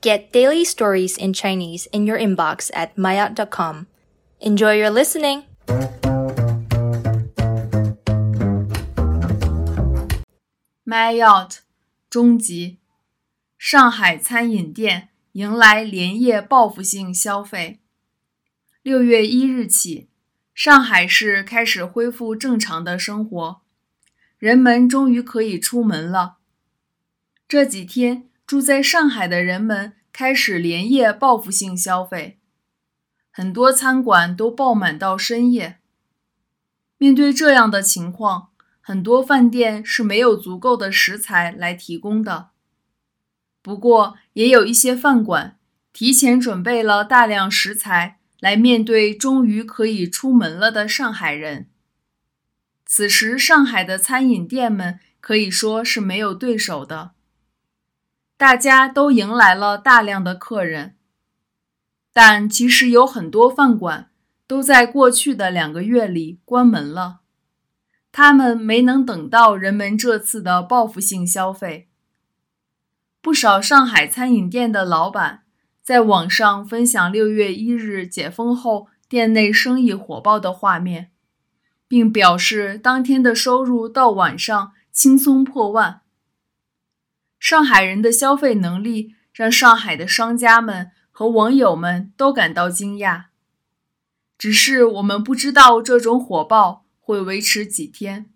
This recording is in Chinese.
Get daily stories in Chinese in your inbox at maya.com. Enjoy your listening! ，My Yacht 终极，上海餐饮店迎来连夜报复性消费。六月一日起，上海市开始恢复正常的生活，人们终于可以出门了。这几天。 住在上海的人们开始连夜报复性消费，很多餐馆都爆满到深夜。面对这样的情况，很多饭店是没有足够的食材来提供的。不过，也有一些饭馆提前准备了大量食材来面对终于可以出门了的上海人。此时，上海的餐饮店们可以说是没有对手的。大家都迎来了大量的客人，但其实有很多饭馆都在过去的两个月里关门了。他们没能等到人们这次的报复性消费。不少上海餐饮店的老板在网上分享六月一日解封后店内生意火爆的画面，并表示当天的收入到晚上轻松破万。上海人的消费能力让上海的商家们和网友们都感到惊讶。只是我们不知道这种火爆会维持几天。